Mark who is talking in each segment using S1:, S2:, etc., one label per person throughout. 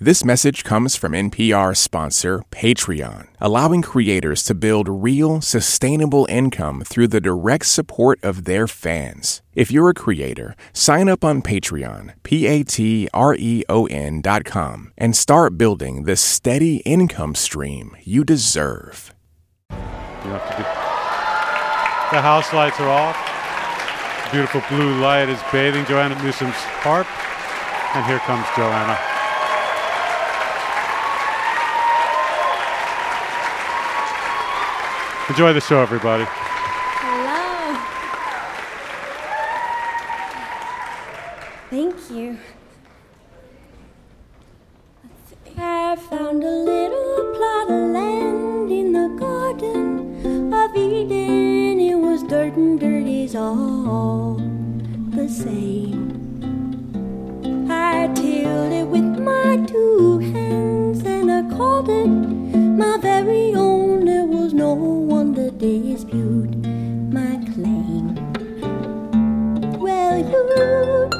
S1: This message comes from NPR sponsor Patreon, allowing creators to build real, sustainable income through the direct support of their fans. If you're a creator, sign up on Patreon, P A T R E O N dot com, and start building the steady income stream you deserve.
S2: You. The house lights are off. Beautiful blue light is bathing Joanna Newsom's harp. And here comes Joanna. Enjoy the show, everybody.
S3: Hello. Thank you. I found a little plot of land in the garden of Eden. It was dirt and dirt is all the same. I tilled it with my two hands and I called it my dispute my claim. Well, you'd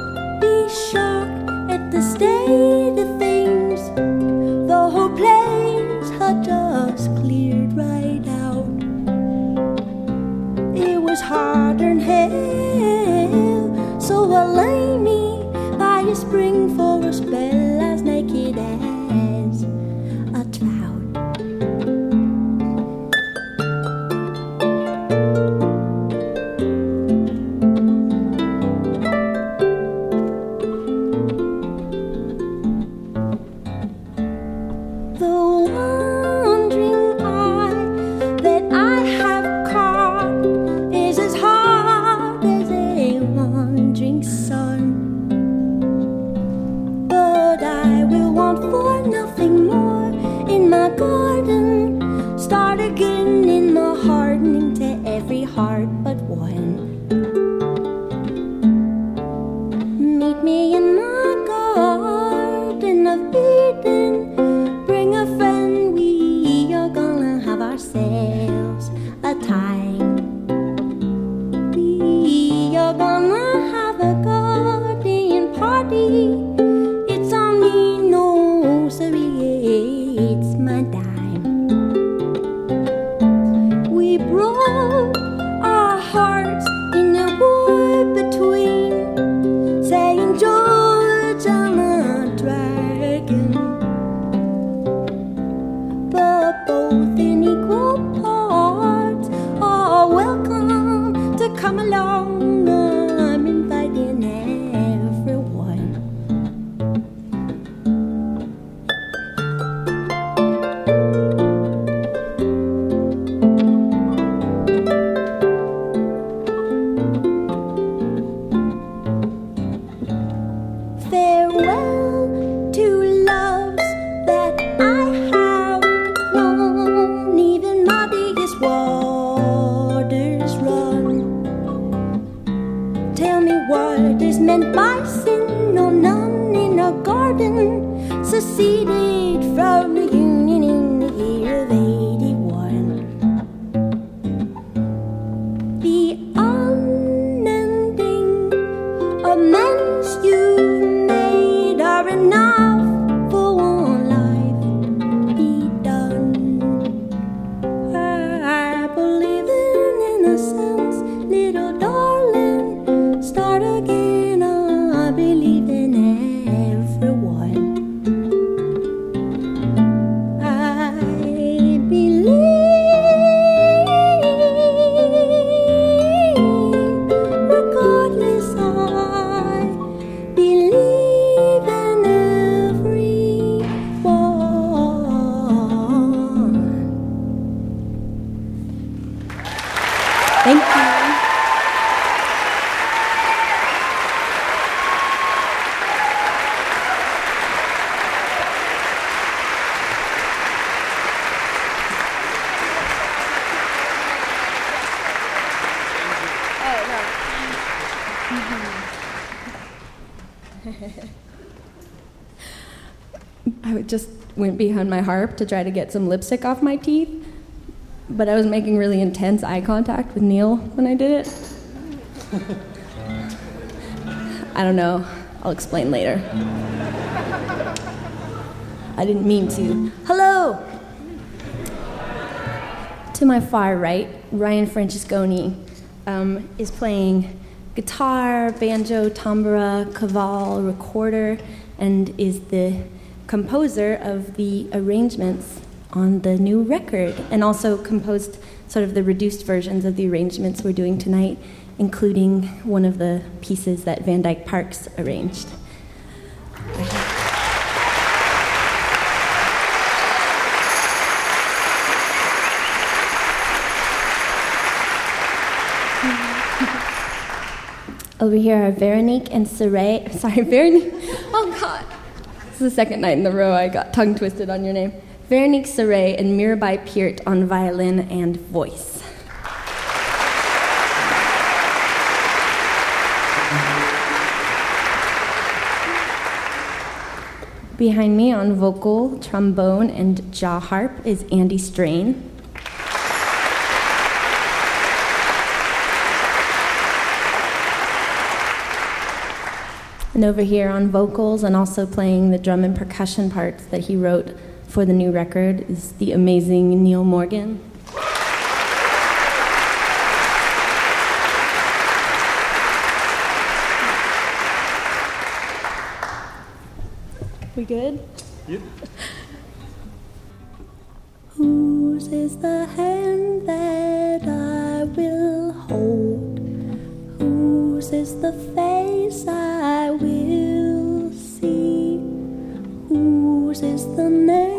S3: be shocked at the state of things. The whole place had just cleared right out. It was harder than hell, so I lay me by a spring for a spell
S4: behind my harp to try to get some lipstick off my teeth. But I was making really intense eye contact with Neil when I did it. I don't know. I'll explain later. I didn't mean to. Hello! To my far right, Ryan Francesconi um, is playing guitar, banjo, tambura, caval, recorder, and is the composer of the arrangements on the new record and also composed sort of the reduced versions of the arrangements we're doing tonight, including one of the pieces that Van Dyke Parks arranged. Over here are Veronique and Serret. Sorry, Veronique. Oh, God. This is the second night in the row I got tongue twisted on your name. Veronique Serret and Mirabai Peart on violin and voice. Behind me on vocal, trombone, and jaw harp is Andy Strain. and over here on vocals and also playing the drum and percussion parts that he wrote for the new record is the amazing Neil Morgan. We good?
S2: Yep.
S3: Whose is the hand that I will hold? close is the face I will see? Whose is the name?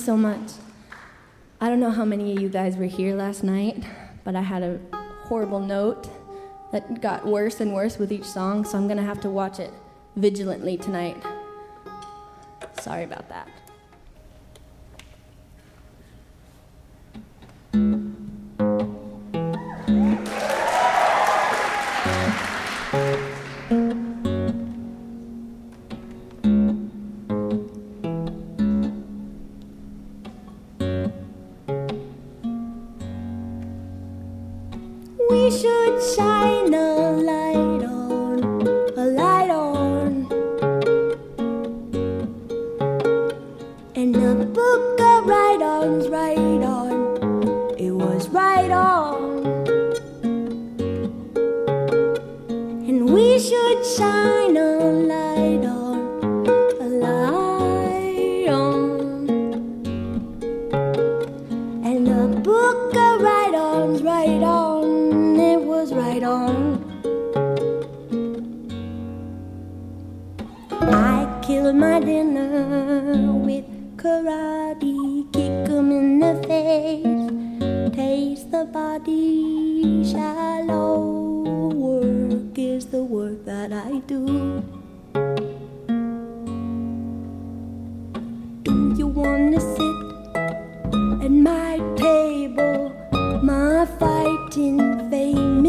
S3: So
S4: much. I don't know how many of you guys were here last night, but I had a horrible note that got worse and worse with each song, so I'm gonna have to watch it vigilantly tonight. Sorry about that.
S3: Book of right ons, right on, it was right on. I killed my dinner with karate, kick 'em in the face, taste the body, shallow work is the work that I do. Do you wanna sit? table. My fighting fame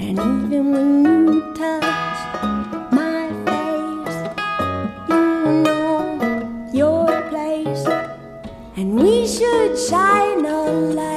S3: And even when you touch my face, you know your place. And we should shine a light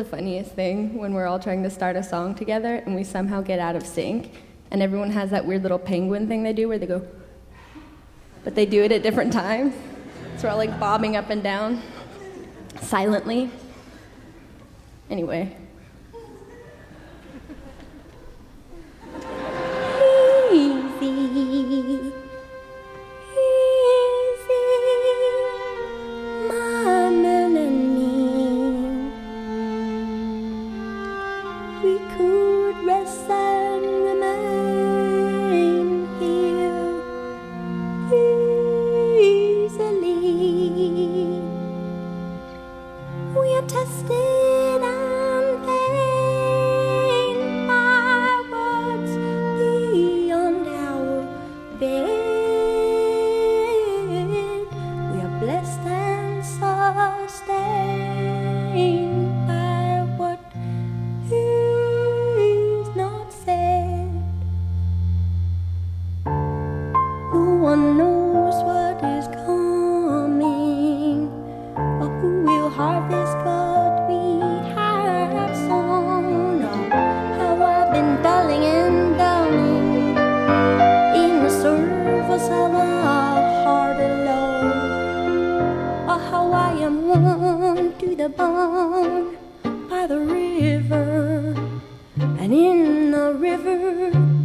S3: the funniest thing when we're all trying to start a song together and we somehow get out of sync. And everyone has that weird little penguin thing they do where they go, but they do it at different times. So we're all like bobbing up and down silently. Anyway,
S5: and in the river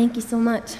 S3: Thank you so much.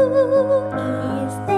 S6: Is there?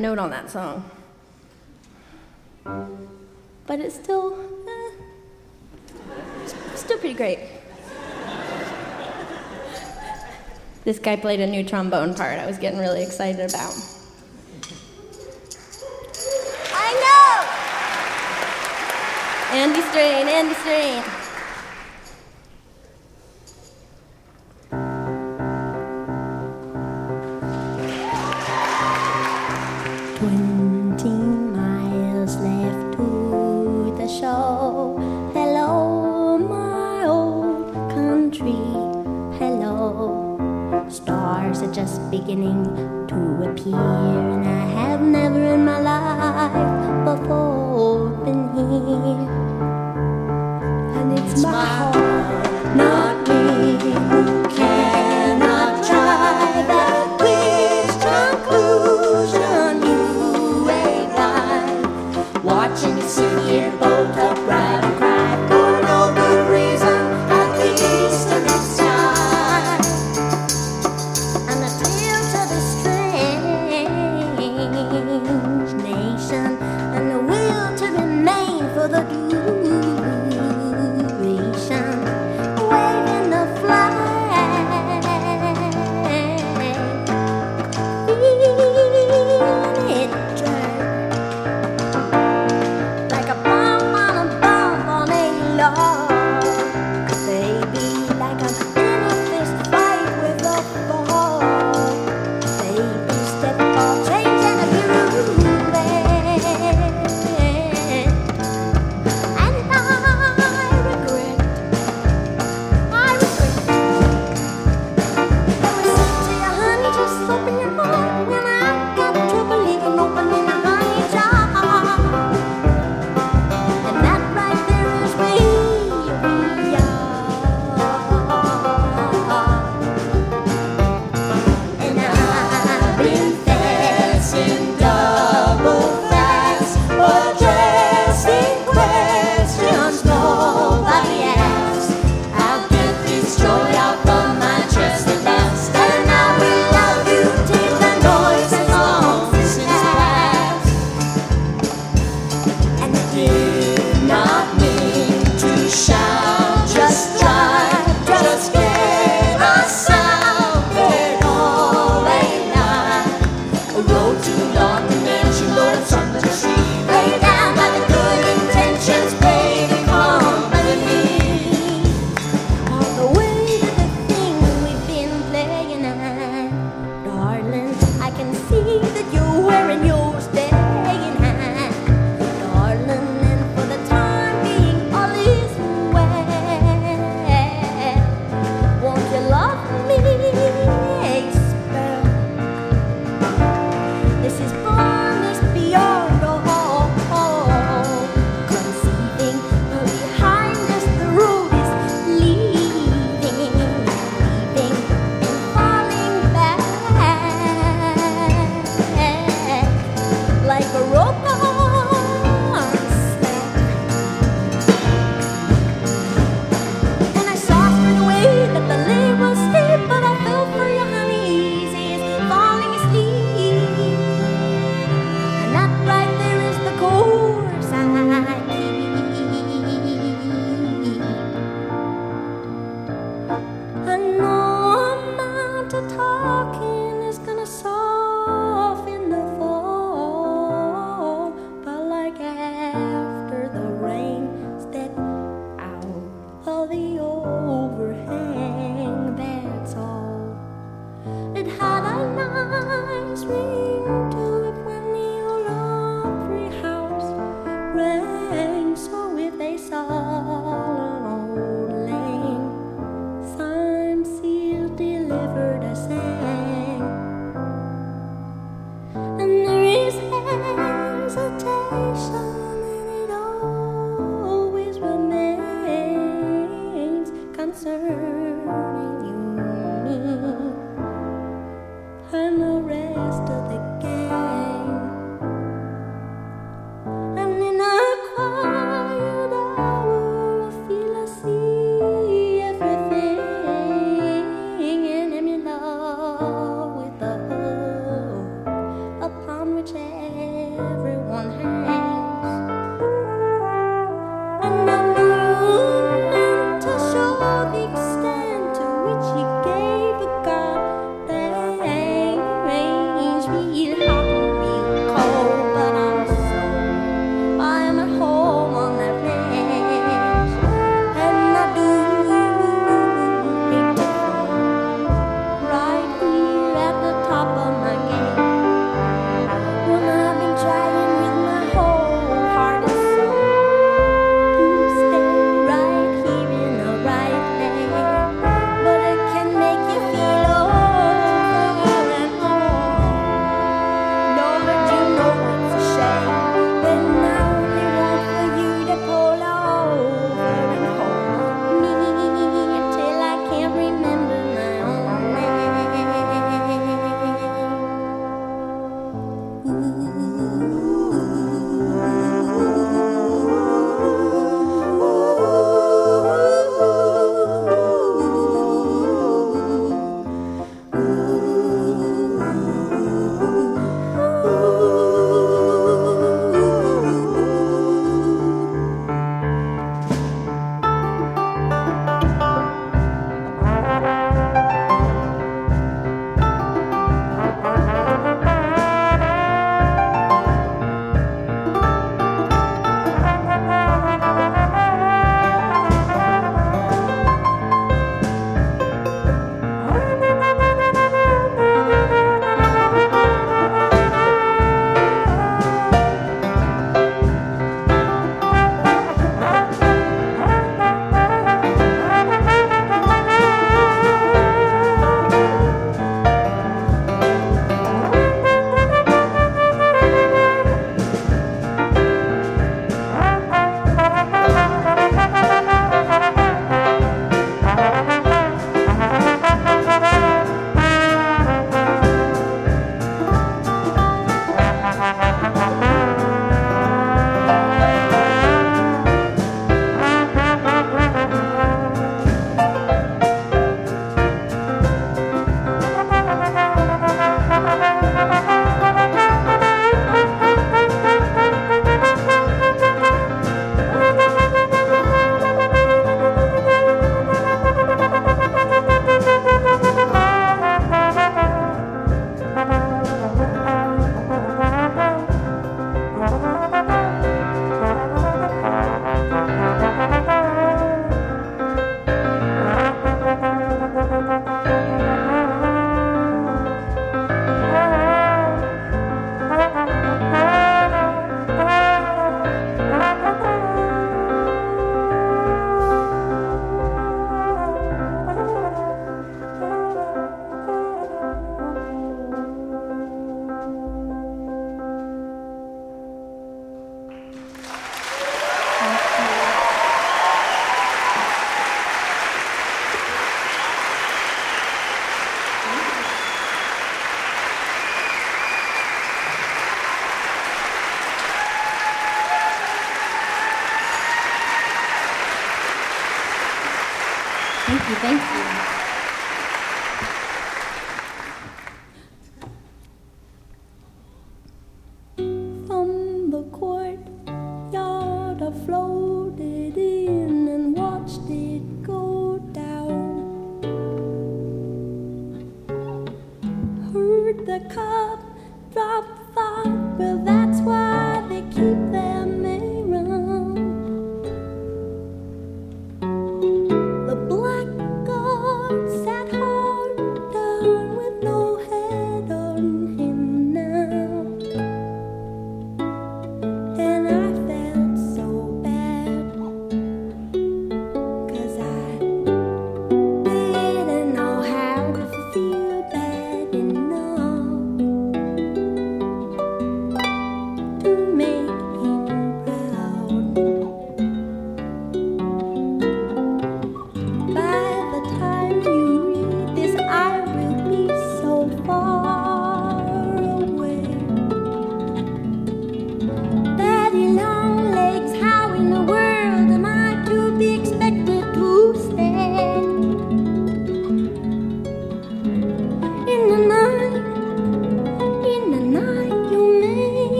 S4: note on that song. But it's still, eh, still pretty great. this guy played a new trombone part I was getting really excited about. I know! Andy Strain, Andy Strain.
S3: beginning to appear, and I have never in my life before. answer.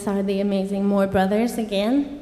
S3: Us are the amazing Moore brothers again.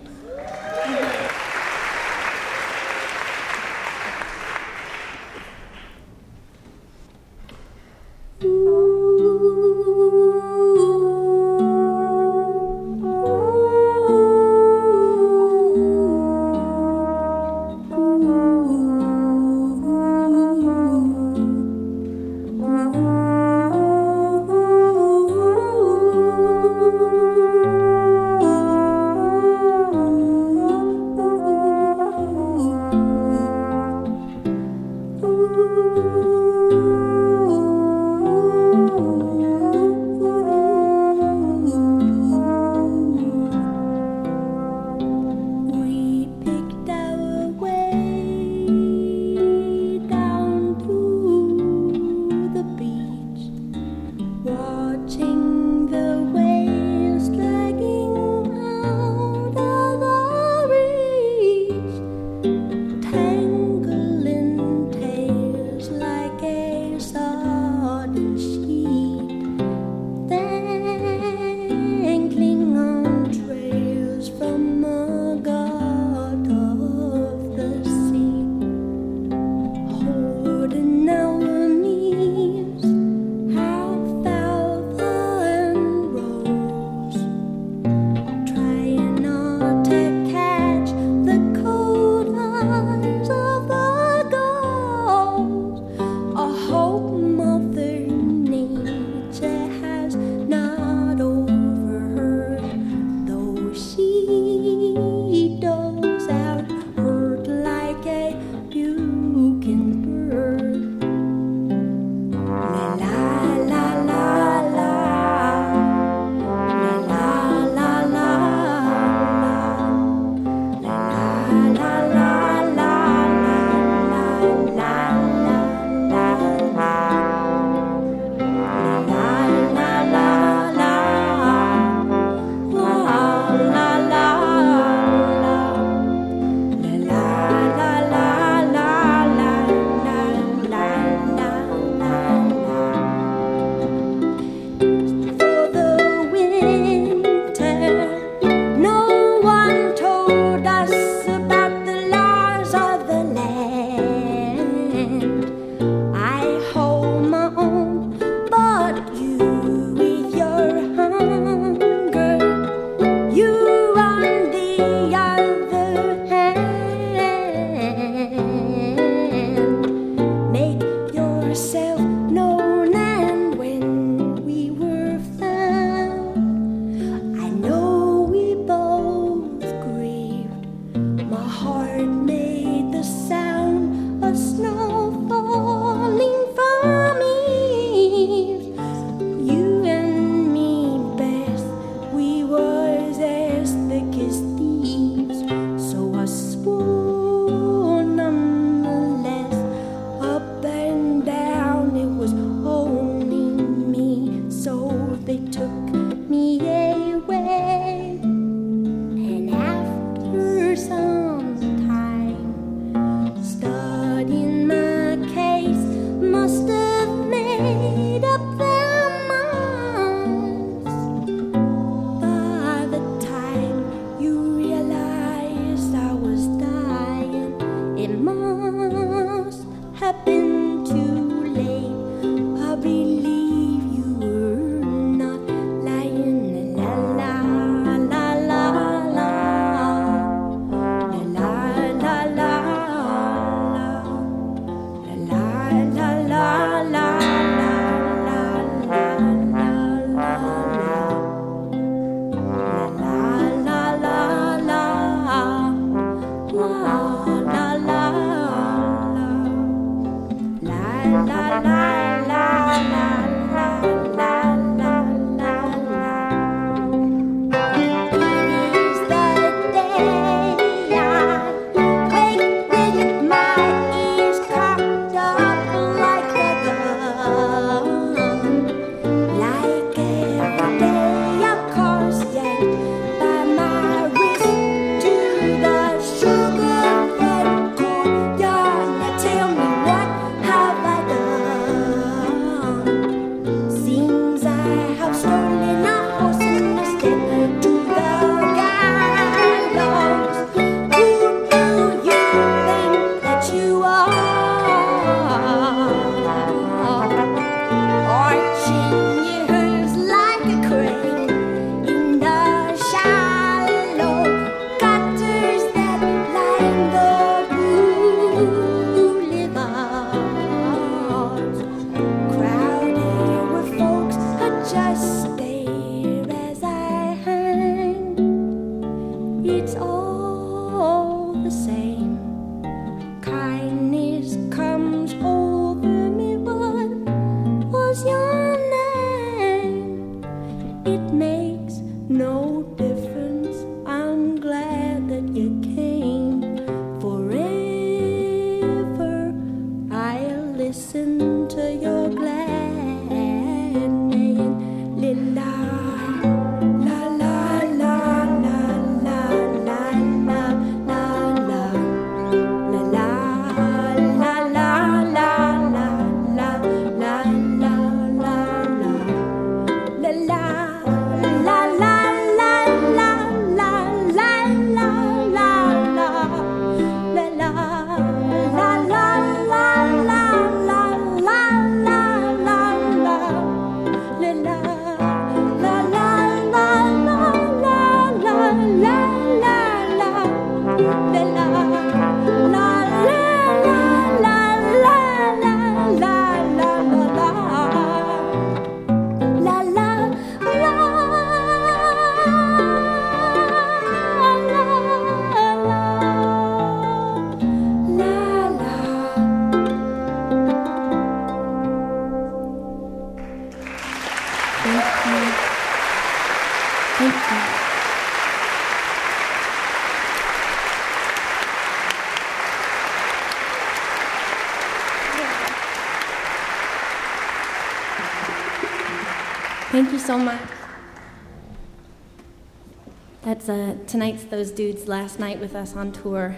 S3: those dudes last night with us on tour.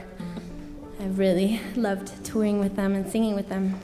S3: I've really loved touring with them and singing with them.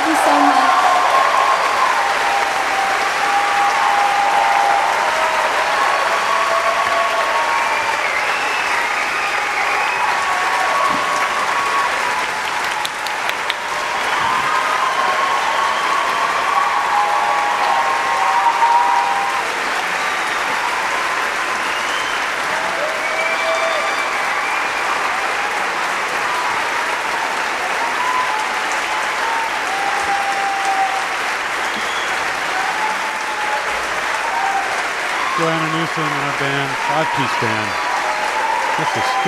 S7: Thank you so
S2: much.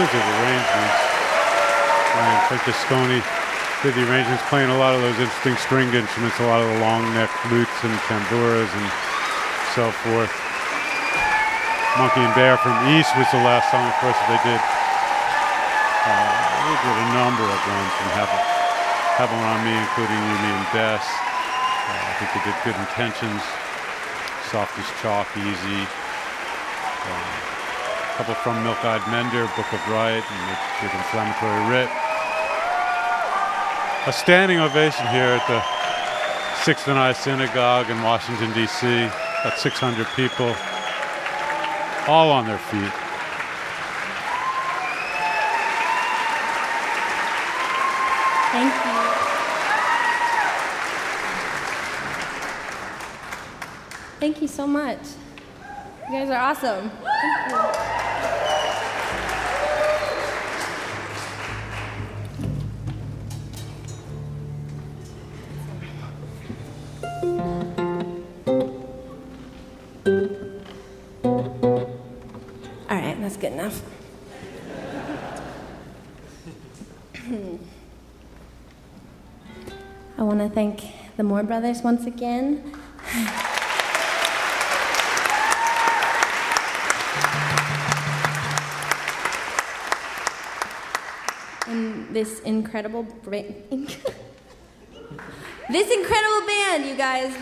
S2: Exquisite arrangements. Ryan Francesconi did the arrangements, playing a lot of those interesting string instruments, a lot of the long neck lutes and tamburas and so forth. Monkey and Bear from Ys was the last song, of course, that they did. Uh, they did a number of ones from Have One On Me, including You, and Des. Uh, I think they did Good Intentions, Soft as Chalk, Easy. Uh, a couple from Milk Eyed Mender, Book of Right, and did Inflammatory Writ. A standing ovation here at the Sixth and I Synagogue in Washington, D.C. About 600 people, all on their feet.
S3: Thank you. Thank you so much. You guys are awesome. The Moore brothers once again. and this incredible bra- this incredible band, you guys.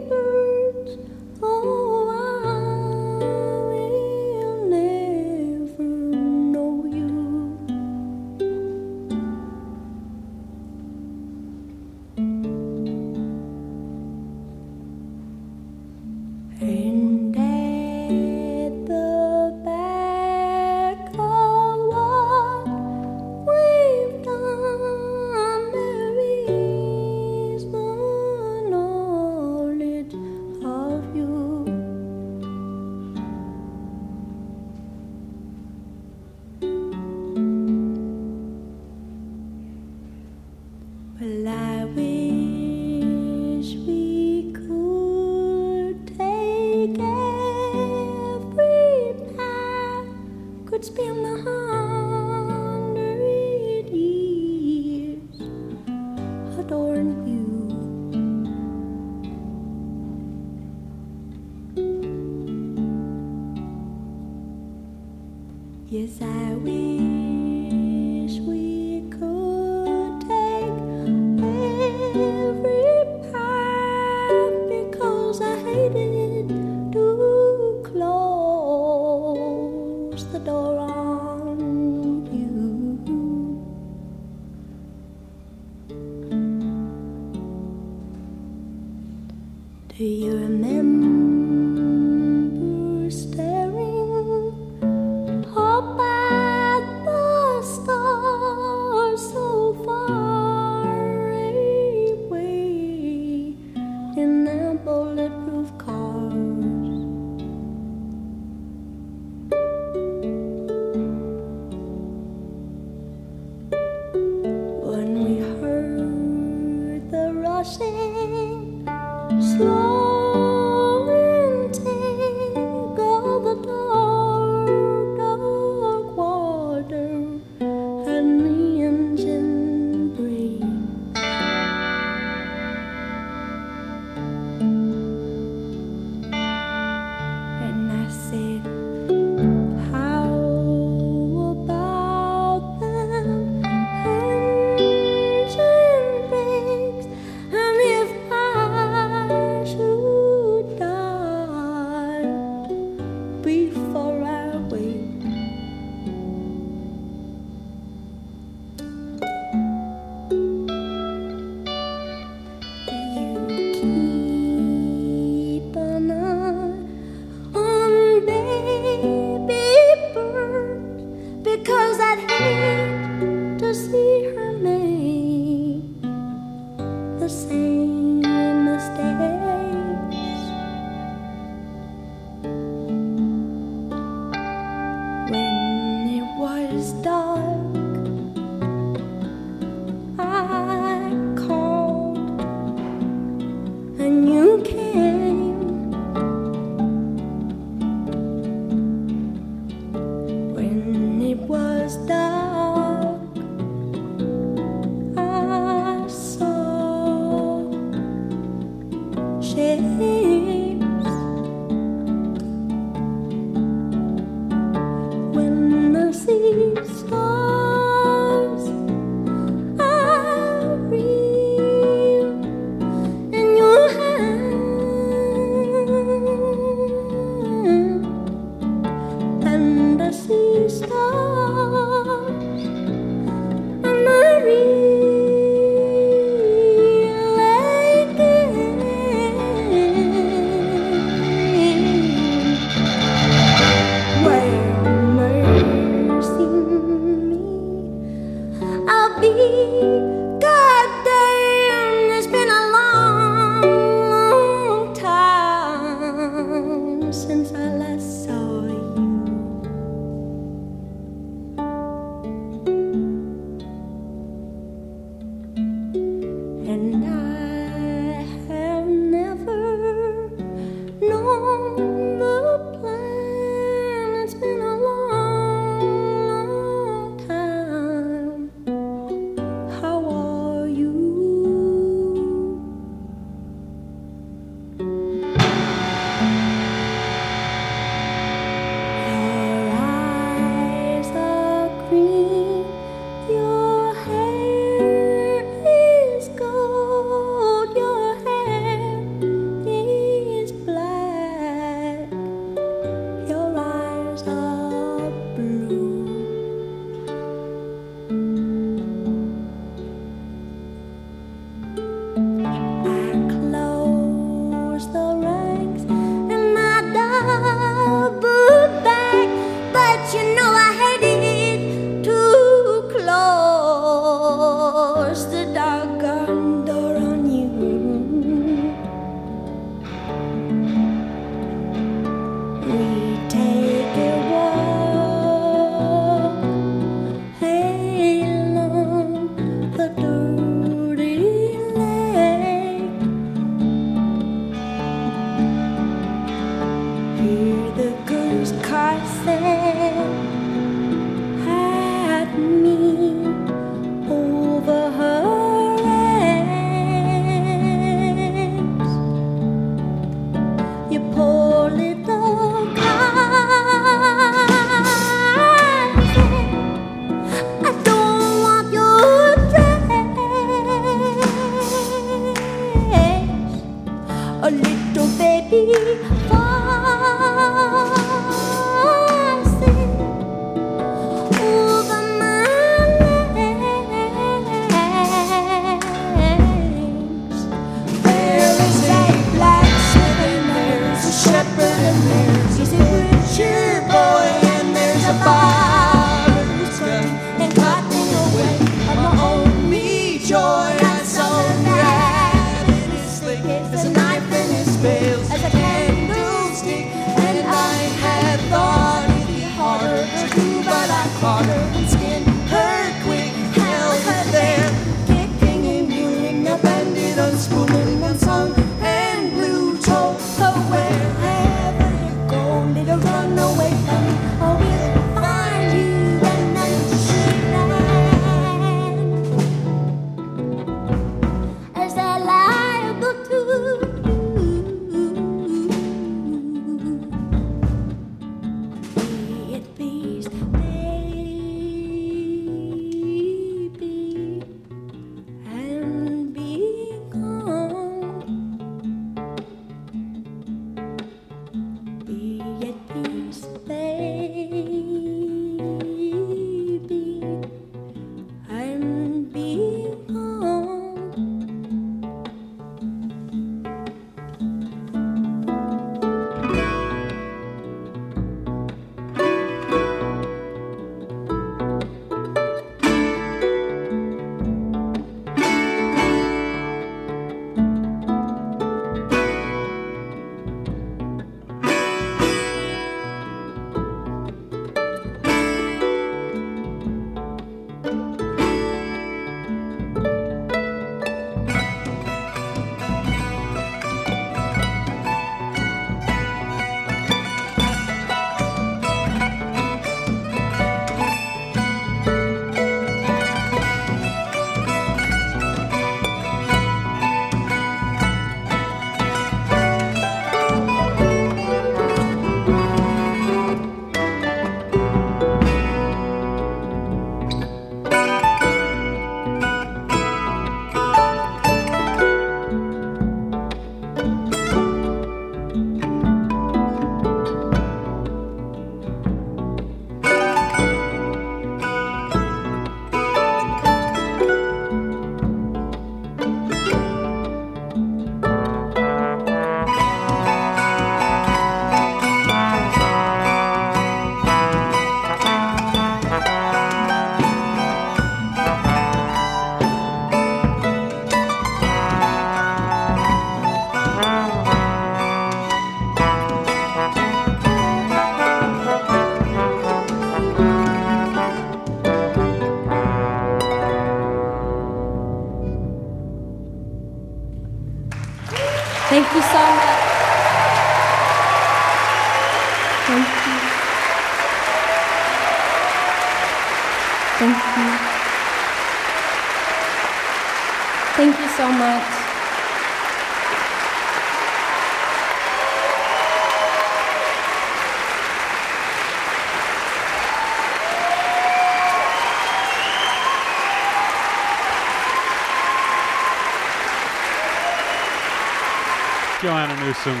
S2: Joanna Newsom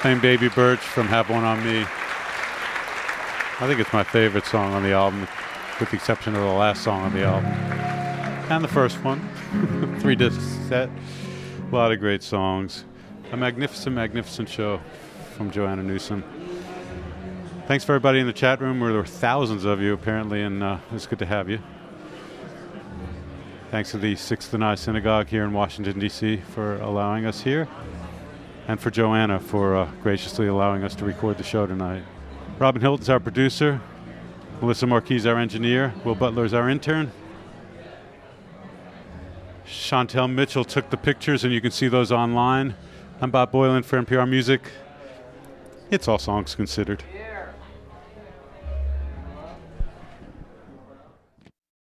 S2: playing Baby Birch from Have One on Me. I think it's my favorite song on the album, with the exception of the last song on the album. And the first one. Three disc set. A lot of great songs. A magnificent, magnificent show from Joanna Newsom. Thanks for everybody in the chat room, where there were thousands of you apparently, and uh, it's good to have you. Thanks to the Sixth and I Synagogue here in Washington, D.C., for allowing us here, and for Joanna for uh, graciously allowing us to record the show tonight. Robin Hilton's our producer, Melissa Marquis our engineer, Will Butler is our intern. Chantel Mitchell took the pictures, and you can see those online. I'm Bob Boilen for NPR Music. It's all songs considered.